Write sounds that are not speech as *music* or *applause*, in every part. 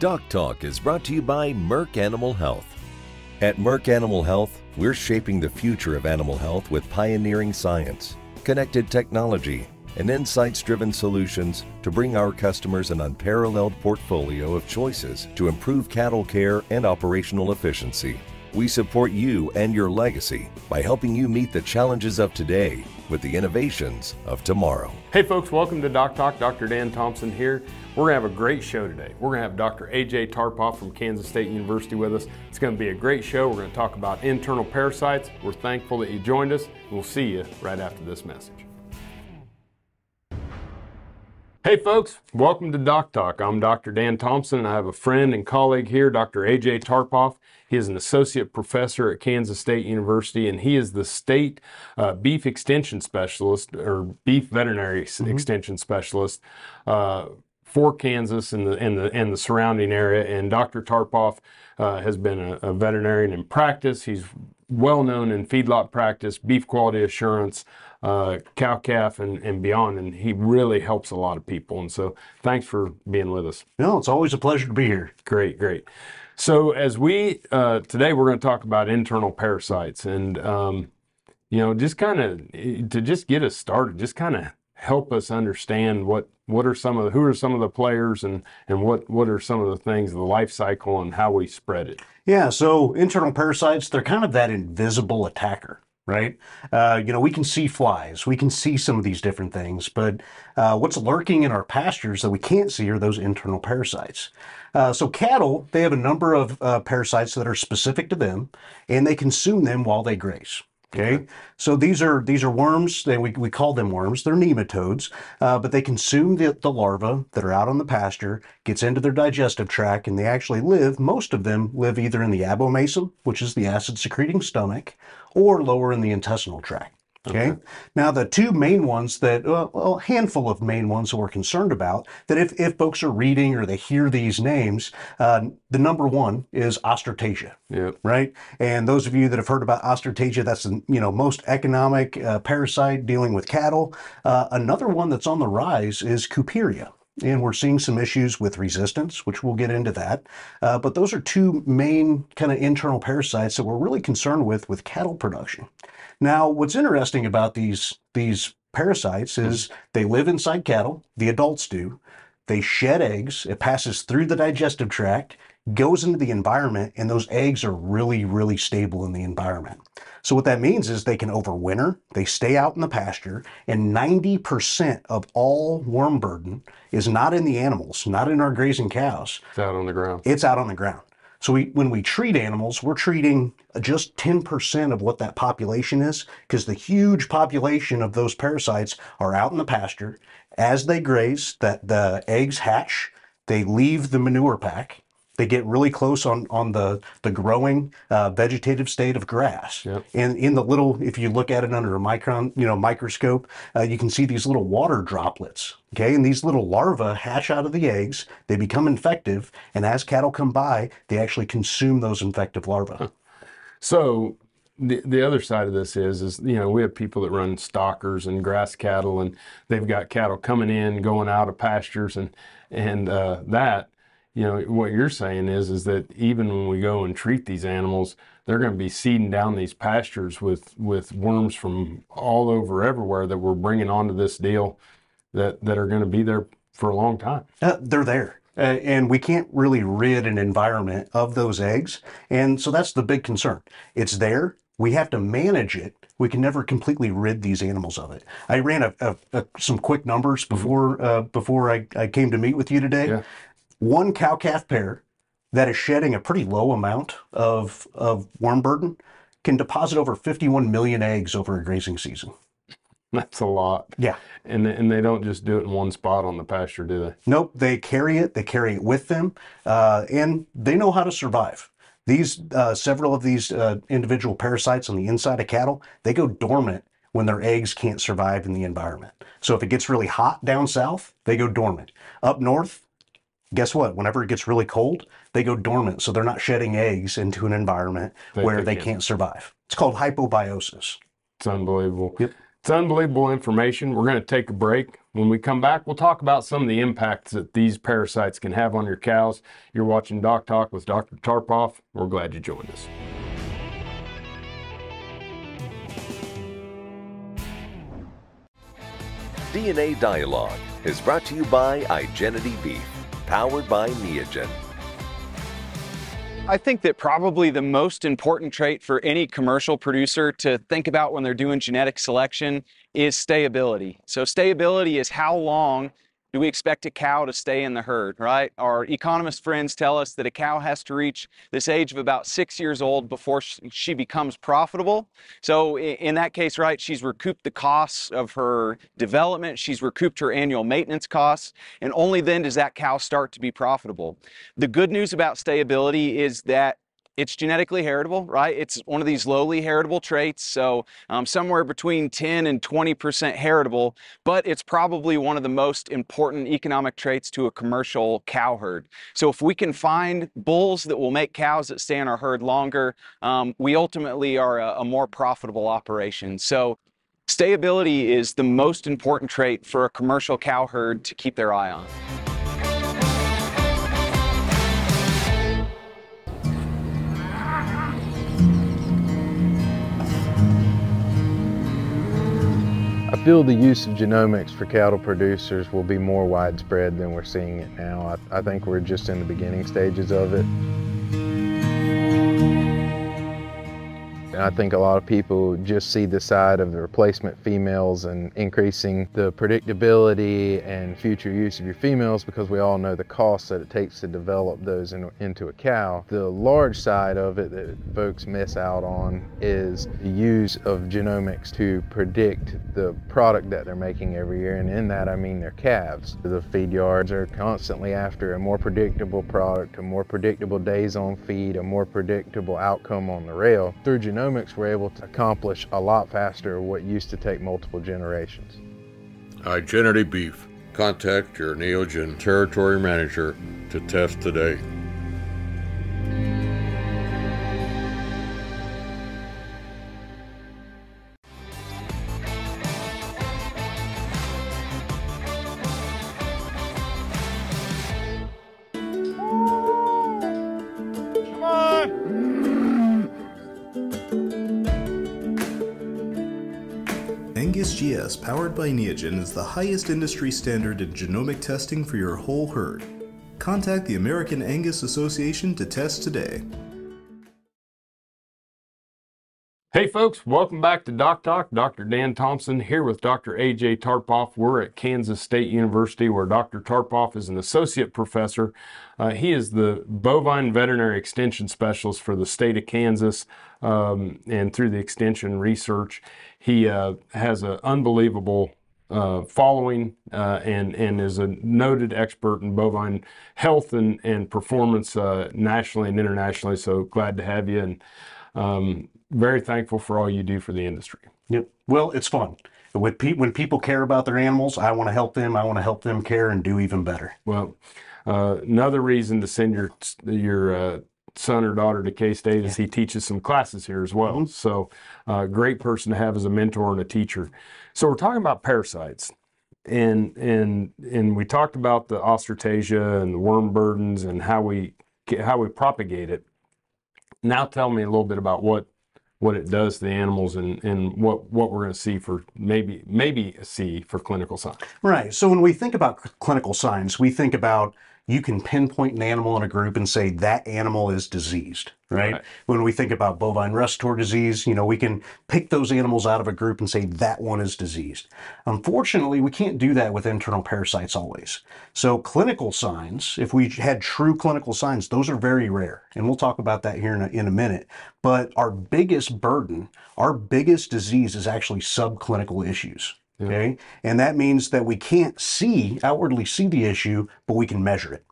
Doc Talk is brought to you by Merck Animal Health. At Merck Animal Health, we're shaping the future of animal health with pioneering science, connected technology, and insights driven solutions to bring our customers an unparalleled portfolio of choices to improve cattle care and operational efficiency. We support you and your legacy by helping you meet the challenges of today with the innovations of tomorrow. Hey folks, welcome to Doc Talk. Dr. Dan Thomson here. We're going to have a great show today. We're going to have Dr. AJ Tarpoff from Kansas State University with us. It's going to be a great show. We're going to talk about internal parasites. We're thankful that you joined us. We'll see you right after this message. Hey folks, welcome to Doc Talk. I'm Dr. Dan Thomson and I have a friend and colleague here, Dr. AJ Tarpoff. He is an associate professor at Kansas State University and he is the state uh, beef extension specialist or beef veterinary mm-hmm. extension specialist uh, for Kansas and the, and the, and the surrounding area. And Dr. Tarpoff uh, has been a, a veterinarian in practice. He's well known in feedlot practice, beef quality assurance, uh, cow calf and, and beyond. And he really helps a lot of people. And so thanks for being with us. No, it's always a pleasure to be here. Great, great. So as we, uh, today we're going to talk about internal parasites and, um, you know, just kind of to just get us started, just kind of help us understand what what are some of the, who are some of the players and and what what are some of the things the life cycle and how we spread it yeah so internal parasites they're kind of that invisible attacker right? Uh, you know, we can see flies, we can see some of these different things, but uh, what's lurking in our pastures that we can't see are those internal parasites. Uh, so cattle, they have a number of uh, parasites that are specific to them, and they consume them while they graze. Okay, so these are these are worms. They, we, we call them worms. They're nematodes, uh, but they consume the, the larvae that are out on the pasture, gets into their digestive tract, and they actually live. Most of them live either in the abomasum, which is the acid secreting stomach, or lower in the intestinal tract. Okay? okay. Now, the two main ones that, well, a handful of main ones that we're concerned about, that if, if folks are reading or they hear these names, uh, the number one is Ostertagia. Yep. Right? And those of you that have heard about Ostertagia, that's the you know, most economic uh, parasite dealing with cattle. Uh, another one that's on the rise is Cooperia. And we're seeing some issues with resistance, which we'll get into that. Uh, but those are two main kind of internal parasites that we're really concerned with with cattle production. Now, what's interesting about these, these parasites is hmm. they live inside cattle, the adults do. They shed eggs, it passes through the digestive tract, goes into the environment, and those eggs are really, really stable in the environment. So what that means is they can overwinter, they stay out in the pasture, and 90% of all worm burden is not in the animals, not in our grazing cows. It's out on the ground. It's out on the ground. So we, when we treat animals, we're treating just 10% of what that population is because the huge population of those parasites are out in the pasture. As they graze, that the eggs hatch, they leave the manure pack, they get really close on on the the growing uh, vegetative state of grass. Yep. And in the little, if you look at it under a micron, you know, microscope, uh, you can see these little water droplets. Okay, and these little larvae hatch out of the eggs. They become infective, and as cattle come by, they actually consume those infective larvae. Huh. So the, the other side of this is is you know we have people that run stockers and grass cattle and they've got cattle coming in going out of pastures and and uh, that you know what you're saying is is that even when we go and treat these animals they're going to be seeding down these pastures with with worms from all over everywhere that we're bringing onto this deal that that are going to be there for a long time uh, they're there uh, and we can't really rid an environment of those eggs and so that's the big concern it's there we have to manage it we can never completely rid these animals of it. I ran a, a, a some quick numbers mm-hmm. before uh, before I, I came to meet with you today. Yeah one cow calf pair that is shedding a pretty low amount of, of worm burden can deposit over 51 million eggs over a grazing season. That's a lot. Yeah. And, and they don't just do it in one spot on the pasture, do they? Nope. They carry it, they carry it with them, uh, and they know how to survive. These uh, several of these uh, individual parasites on the inside of cattle, they go dormant when their eggs can't survive in the environment. So if it gets really hot down south, they go dormant. Up north, guess what? Whenever it gets really cold, they go dormant. So they're not shedding eggs into an environment they where they can't. can't survive. It's called hypobiosis. It's unbelievable. Yep. It's unbelievable information. We're going to take a break. When we come back, we'll talk about some of the impacts that these parasites can have on your cows. You're watching Doc Talk with Dr. Tarpoff. We're glad you joined us. DNA Dialogue is brought to you by Igenity Beef, powered by Neogen. I think that probably the most important trait for any commercial producer to think about when they're doing genetic selection is stayability. So stayability is how long do we expect a cow to stay in the herd, right? Our economist friends tell us that a cow has to reach this age of about six years old before she becomes profitable. So in that case, right, she's recouped the costs of her development, she's recouped her annual maintenance costs, and only then does that cow start to be profitable. The good news about stayability is that it's genetically heritable, right? It's one of these lowly heritable traits, so um, somewhere between 10 and 20% heritable, but it's probably one of the most important economic traits to a commercial cow herd. So if we can find bulls that will make cows that stay in our herd longer, um, we ultimately are a, a more profitable operation. So stayability is the most important trait for a commercial cow herd to keep their eye on. I feel the use of genomics for cattle producers will be more widespread than we're seeing it now. I, I think we're just in the beginning stages of it. And I think a lot of people just see the side of the replacement females and increasing the predictability and future use of your females because we all know the cost that it takes to develop those in, into a cow. The large side of it that folks miss out on is the use of genomics to predict the product that they're making every year. And in that, I mean their calves. The feed yards are constantly after a more predictable product, a more predictable days on feed, a more predictable outcome on the rail. Through genomics, genomics, we're able to accomplish a lot faster what used to take multiple generations. Igenity Beef. Contact your Neogen territory manager to test today. Powered by Neogen is the highest industry standard in genomic testing for your whole herd. Contact the American Angus Association to test today. Hey folks, welcome back to Doc Talk. Dr. Dan Thomson here with Dr. AJ Tarpoff. We're at Kansas State University where Dr. Tarpoff is an associate professor. Uh, he is the bovine veterinary extension specialist for the state of Kansas um, and through the extension research. He uh, has an unbelievable uh, following uh, and and is a noted expert in bovine health and and performance uh, nationally and internationally. So glad to have you and um, very thankful for all you do for the industry. Yep. Well, it's fun. When, pe- when people care about their animals, I want to help them. I want to help them care and do even better. Well, uh, another reason to send your your uh, son or daughter to K State is he teaches some classes here as well. Mm-hmm. So, uh, great person to have as a mentor and a teacher. So, we're talking about parasites, and and and we talked about the Ostertagia and the worm burdens and how we how we propagate it. Now, tell me a little bit about what what it does to the animals and, and what, what we're going to see for maybe maybe see for clinical signs. Right. So when we think about clinical signs, we think about you can pinpoint an animal in a group and say that animal is diseased, right? right? When we think about bovine respiratory disease, you know, we can pick those animals out of a group and say that one is diseased. Unfortunately, we can't do that with internal parasites always. So clinical signs, if we had true clinical signs, those are very rare. And we'll talk about that here in a, in a minute. But our biggest burden, our biggest disease is actually subclinical issues. Okay. And that means that we can't see, outwardly see the issue, but we can measure it.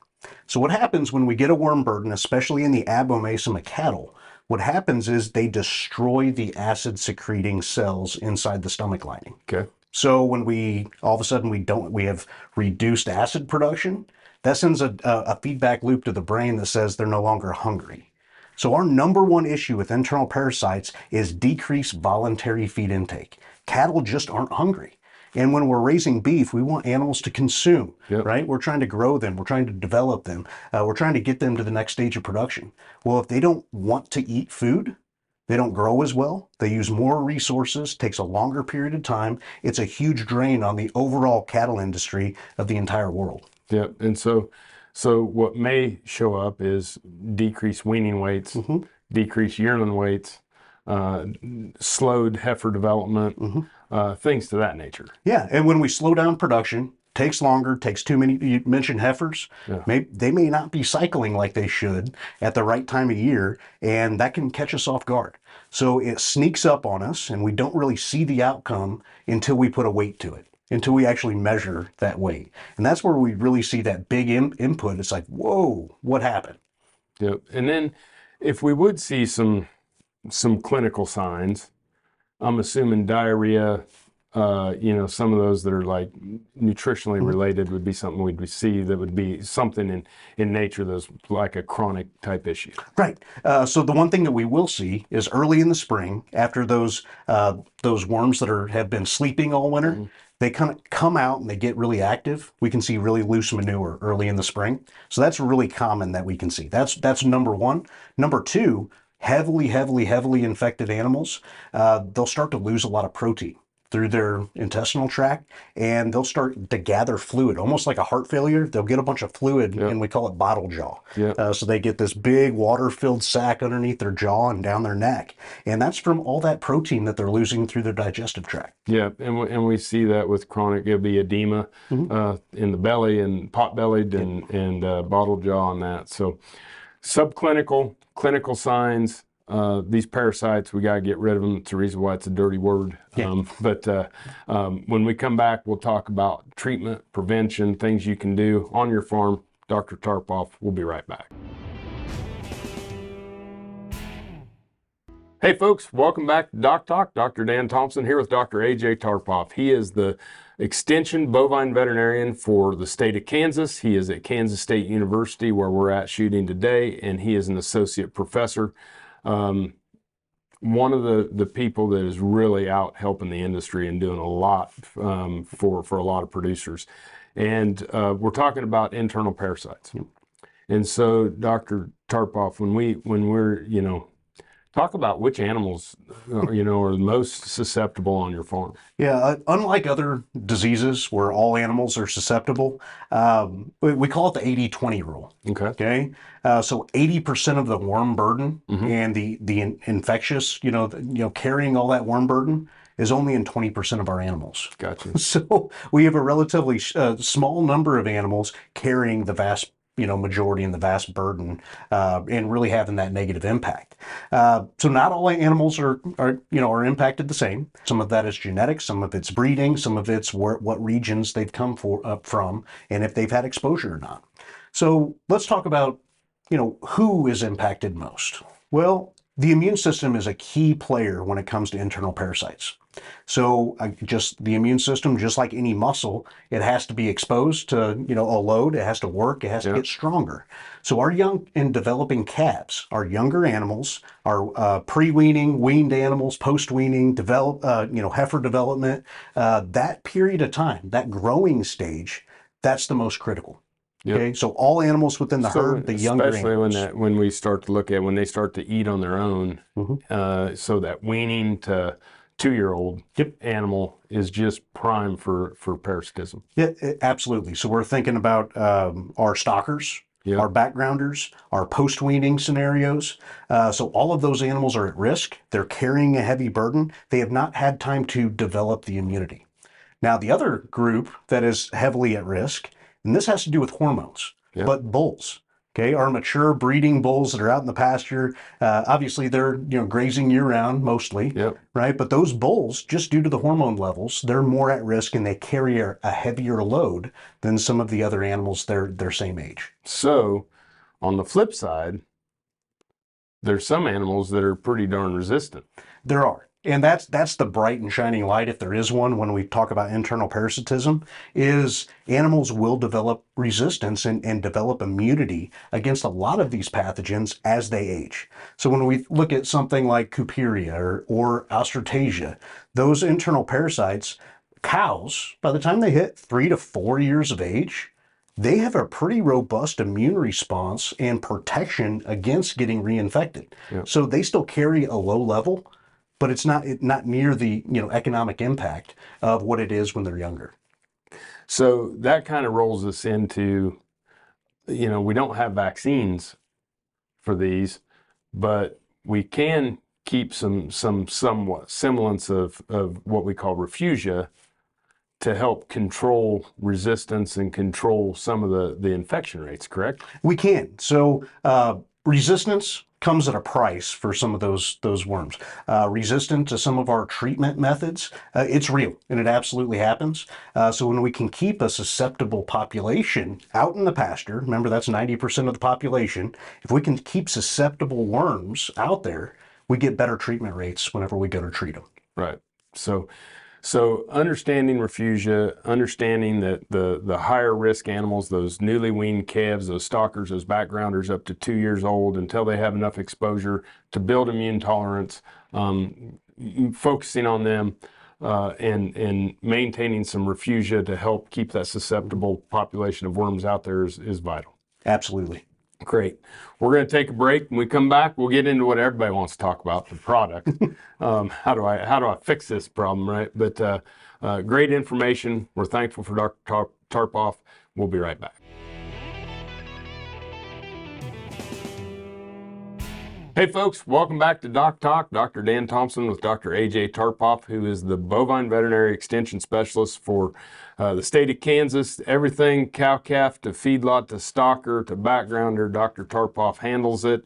So what happens when we get a worm burden, especially in the abomasum of cattle, what happens is they destroy the acid secreting cells inside the stomach lining. Okay. So when we, all of a sudden we don't, we have reduced acid production, that sends a, a feedback loop to the brain that says they're no longer hungry. So our number one issue with internal parasites is decreased voluntary feed intake cattle just aren't hungry. And when we're raising beef, we want animals to consume, Yep. right? We're trying to grow them, we're trying to develop them, uh, we're trying to get them to the next stage of production. Well, if they don't want to eat food, they don't grow as well. They use more resources, takes a longer period of time. It's a huge drain on the overall cattle industry of the entire world. Yep. And so, so what may show up is decreased weaning weights, Mhm. decreased yearling weights, uh, slowed heifer development, Mhm. Uh, things to that nature. Yeah, and when we slow down production, takes longer, takes too many. You mentioned heifers. Yeah. May, they may not be cycling like they should at the right time of year, and that can catch us off guard. So it sneaks up on us, and we don't really see the outcome until we put a weight to it, until we actually measure that weight, and that's where we really see that big in, input. It's like, whoa, what happened? Yep. And then, if we would see some some clinical signs, I'm assuming diarrhea. Uh, you know, some of those that are like nutritionally related would be something we'd see that would be something in in nature that's like a chronic type issue. Right. Uh, so the one thing that we will see is early in the spring, after those uh, those worms that are have been sleeping all winter, they kind of come out and they get really active. We can see really loose manure early in the spring. So that's really common that we can see. That's that's number one. Number two, heavily, heavily, heavily infected animals, uh, they'll start to lose a lot of protein through their intestinal tract and they'll start to gather fluid almost like a heart failure they'll get a bunch of fluid Yeah. and we call it bottle jaw Yeah. uh, so they get this big water filled sac underneath their jaw and down their neck and that's from all that protein that they're losing through their digestive tract Yeah, and we, and we see that with chronic, it'll be edema uh, in the belly and pot bellied and and uh, bottle jaw and that. So, subclinical, clinical signs. Uh, these parasites, we gotta get rid of them. It's the reason why it's a dirty word. Yeah. Um, but uh, um, when we come back, we'll talk about treatment, prevention, things you can do on your farm. Dr. Tarpoff, we'll be right back. Hey folks, welcome back to Doc Talk. Dr. Dan Thomson here with Dr. AJ Tarpoff. He is the extension bovine veterinarian for the state of Kansas. He is at Kansas State University where we're at shooting today, and he is an associate professor. Um, one of the, the people that is really out helping the industry and doing a lot um, for, for a lot of producers. And uh, we're talking about internal parasites. And so, Dr. Tarpoff, when we when we're you know talk about which animals uh, you know are the most susceptible on your farm. Yeah, uh, unlike other diseases where all animals are susceptible, um, we, we call it the 80 20 rule. Okay. Okay. Uh, so 80% of the worm burden Mhm. and the, the in- infectious, you know, the, you know, carrying all that worm burden is only in 20% of our animals. Gotcha. *laughs* So we have a relatively uh, small number of animals carrying the vast, you know, majority and the vast burden, uh, and really having that negative impact. Uh, so not all animals are, are, you know, are impacted the same. Some of that is genetic, some of it's breeding, some of it's where, what regions they've come for, uh, from, and if they've had exposure or not. So let's talk about, you know, who is impacted most. Well, the immune system is a key player when it comes to internal parasites. So uh, just the immune system, just like any muscle, it has to be exposed to you know a load. It has to work. It has Yeah. to get stronger. So our young and developing calves, our younger animals, our uh, pre-weaning, weaned animals, post-weaning, develop uh, you know heifer development, uh, that period of time, that growing stage, that's the most critical. Yep. Okay, so all animals within the So herd, the younger especially animals. when that when we start to look at when they start to eat on their own, Mhm. uh, so that weaning to two year old Yep. animal is just prime for for parasitism. Yeah, absolutely. So we're thinking about um, our stockers, Yeah. our backgrounders, our post weaning scenarios. Uh, so all of those animals are at risk. They're carrying a heavy burden. They have not had time to develop the immunity. Now, the other group that is heavily at risk, and this has to do with hormones, Yeah. but bulls. Okay, are mature breeding bulls that are out in the pasture, uh, obviously they're you know grazing year round mostly Yep. right? But those bulls, just due to the hormone levels, they're more at risk and they carry a, a heavier load than some of the other animals their their same age. So, on the flip side, there's some animals that are pretty darn resistant. There are, And that's that's the bright and shining light, if there is one, when we talk about internal parasitism, is animals will develop resistance and, and develop immunity against a lot of these pathogens as they age. So when we look at something like Cooperia or, or those internal parasites, cows, by the time they hit three to four years of age, they have a pretty robust immune response and protection against getting reinfected. So they still carry a low level, but it's not it, not near the you know economic impact of what it is when they're younger. So that kind of rolls us into, you know, we don't have vaccines for these, but we can keep some some somewhat semblance of of what we call refugia to help control resistance and control some of the the infection rates. Correct? We can. So uh, resistance comes at a price for some of those those worms. Uh, resistant to some of our treatment methods, uh, it's real and it absolutely happens. Uh, so when we can keep a susceptible population out in the pasture, remember that's 90% of the population. If we can keep susceptible worms out there, we get better treatment rates whenever we go to treat them. Right. So, so understanding refugia, understanding that the the higher risk animals, those newly weaned calves, those stockers, those backgrounders up to two years old, until they have enough exposure to build immune tolerance, um, focusing on them. Uh, and and maintaining some refugia to help keep that susceptible population of worms out there is, is vital. Absolutely. Great. We're going to take a break. When we come back, we'll get into what everybody wants to talk about, the product. *laughs* um, how do I how do I fix this problem, right? But uh, uh, great information. We're thankful for Dr. Tar- Tarpoff. We'll be right back. Hey folks, welcome back to Doc Talk. Dr. Dan Thomson with Dr. AJ Tarpoff, who is the bovine veterinary extension specialist for uh, the state of Kansas. Everything cow calf to feedlot to stocker to backgrounder, Dr. Tarpoff handles it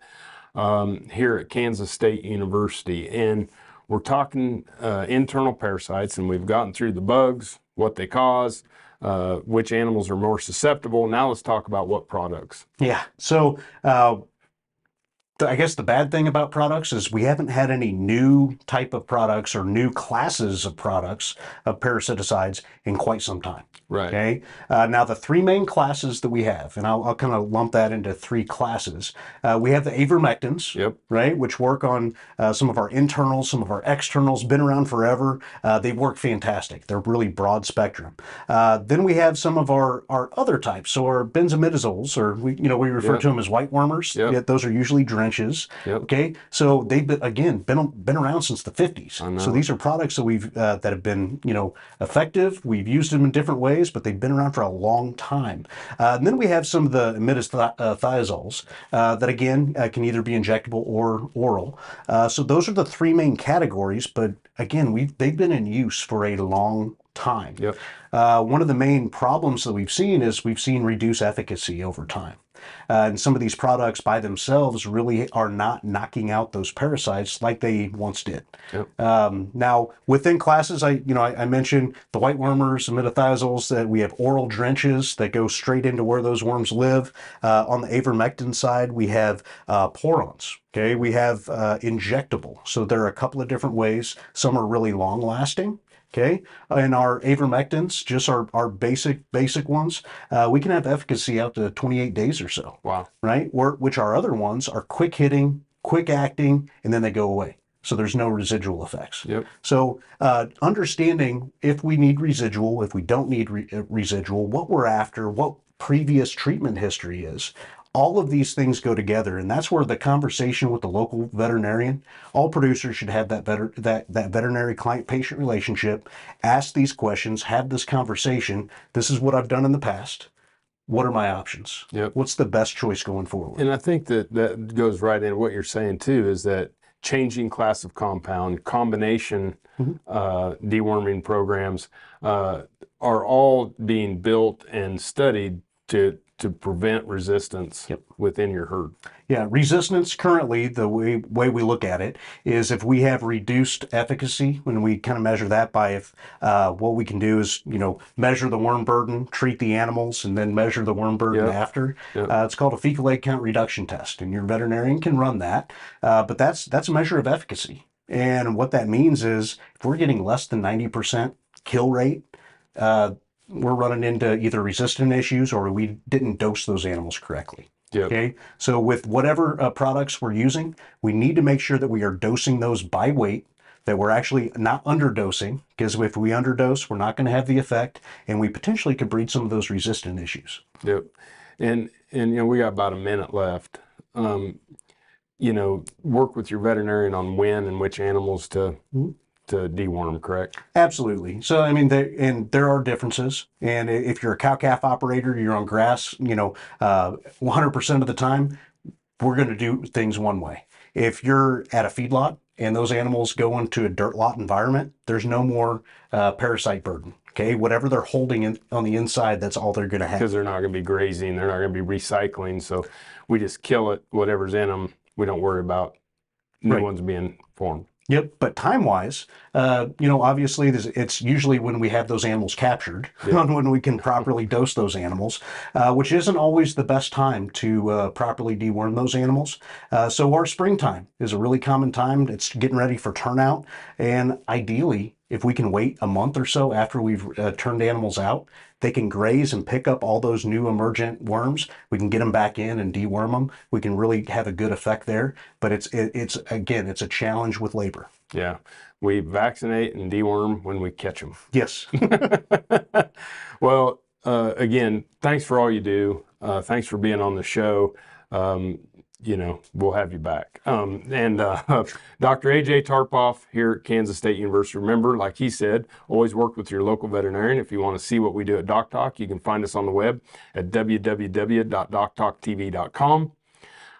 um, here at Kansas State University. And we're talking uh, internal parasites, and we've gotten through the bugs, what they cause, uh, which animals are more susceptible. Now let's talk about what products. Yeah. So uh, I guess the bad thing about products is we haven't had any new type of products or new classes of products of parasiticides in quite some time. Right. Okay. Uh, now the three main classes that we have, and I'll, I'll kind of lump that into three classes. Uh, we have the avermectins, Yep. right, which work on uh, some of our internals, some of our externals. Been around forever. Uh, they work fantastic. They're really broad spectrum. Uh, then we have some of our our other types. So our benzimidazoles, or we you know we refer Yep. to them as white wormers. Yep. Yeah, those are usually Yep. Okay. So they've been again been been around since the 50s. So these are products that we've uh, that have been you know effective. We've used them in different ways, but they've been around for a long time. Uh, and then we have some of the imidazothiazoles uh, that again uh, can either be injectable or oral. Uh, so those are the three main categories. But again, we they've been in use for a long time. Yep. Uh, one of the main problems that we've seen is we've seen reduced efficacy over time. Uh, and some of these products by themselves really are not knocking out those parasites like they once did. Yep. Um, now, within classes, I you know I, I mentioned the white wormers, the imidazothiazoles, that we have oral drenches that go straight into where those worms live. Uh, on the avermectin side, we have uh, pour-ons. Okay, we have uh, injectable. So there are a couple of different ways. Some are really long lasting. Okay, and our avermectins, just our, our basic basic ones, uh, we can have efficacy out to 28 days or so, Wow. right? Where, which our other ones are quick hitting, quick acting, and then they go away. So there's no residual effects. Yep. So uh, understanding if we need residual, if we don't need re- uh, residual, what we're after, what previous treatment history is, all of these things go together, and that's where the conversation with the local veterinarian. All producers should have that veter- that that veterinary client patient relationship. Ask these questions, have this conversation. This is what I've done in the past. What are my options? Yep. What's the best choice going forward? And I think that that goes right into what you're saying too, is that changing class of compound, combination uh, deworming programs uh, are all being built and studied to to prevent resistance Yep. within your herd. Yeah, resistance currently, the way, way we look at it is if we have reduced efficacy, when we kind of measure that by if uh, what we can do is, you know, measure the worm burden, treat the animals, and then measure the worm burden Yep. after. Yep. Uh, it's called a fecal egg count reduction test, and your veterinarian can run that. Uh, but that's that's a measure of efficacy. And what that means is if we're getting less than 90% kill rate, uh, we're running into either resistant issues or we didn't dose those animals correctly. Yep. Okay. So with whatever uh, products we're using, we need to make sure that we are dosing those by weight, that we're actually not underdosing, because if we underdose, we're not going to have the effect, and we potentially could breed some of those resistant issues. Yep. And and you know we got about a minute left. Um, you know, work with your veterinarian on when and which animals to to deworm. Correct. Absolutely. So I mean, there, and there are differences. And if you're a cow calf operator, you're on grass. You know, uh, 100% of the time, we're going to do things one way. If you're at a feedlot and those animals go into a dirt lot environment, there's no more uh, parasite burden. Okay, whatever they're holding in, on the inside, that's all they're going to have. Because they're not going to be grazing. They're not going to be recycling. So we just kill it. Whatever's in them, we don't worry about new Right. ones being formed. Yep, but time wise, uh, you know, obviously it's usually when we have those animals captured, *laughs* when we can properly dose those animals, uh, which isn't always the best time to uh, properly deworm those animals. Uh, so our springtime is a really common time. It's getting ready for turnout, and ideally, if we can wait a month or so after we've uh, turned animals out, they can graze and pick up all those new emergent worms. We can get them back in and deworm them. We can really have a good effect there. But it's it, it's again, it's a challenge with labor. Yeah. We vaccinate and deworm when we catch them. Yes. *laughs* well, uh, again, thanks for all you do. Uh, thanks for being on the show. Um, you know, we'll have you back. Um, and uh, *laughs* Dr. AJ Tarpoff here at Kansas State University. Remember, like he said, always work with your local veterinarian. If you want to see what we do at Doc Talk, you can find us on the web at www.doctalktv.com.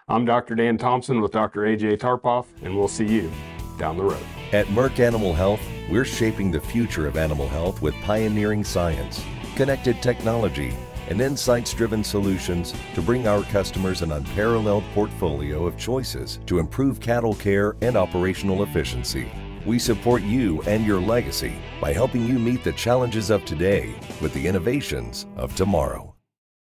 I'm Dr. Dan Thomson with Dr. AJ Tarpoff, and we'll see you down the road. At Merck Animal Health, we're shaping the future of animal health with pioneering science, connected technology, and insights driven solutions to bring our customers an unparalleled portfolio of choices to improve cattle care and operational efficiency. We support you and your legacy by helping you meet the challenges of today with the innovations of tomorrow.